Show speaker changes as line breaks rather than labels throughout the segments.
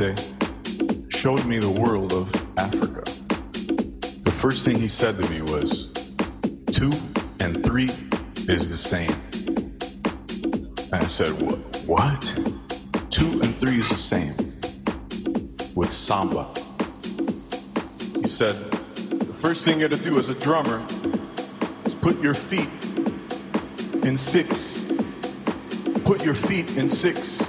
Conte showed me the world of Africa. The first thing he said to me was, two and three is the same. And I said, what? What? Two and three is the same with samba. He said, the first thing you gotta do as a drummer is put your feet in six. Put your feet in six,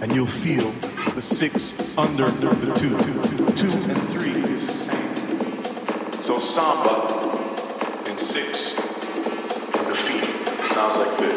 and you'll feel the six under the two. Two and three is the same. So samba and six the feet sounds like this.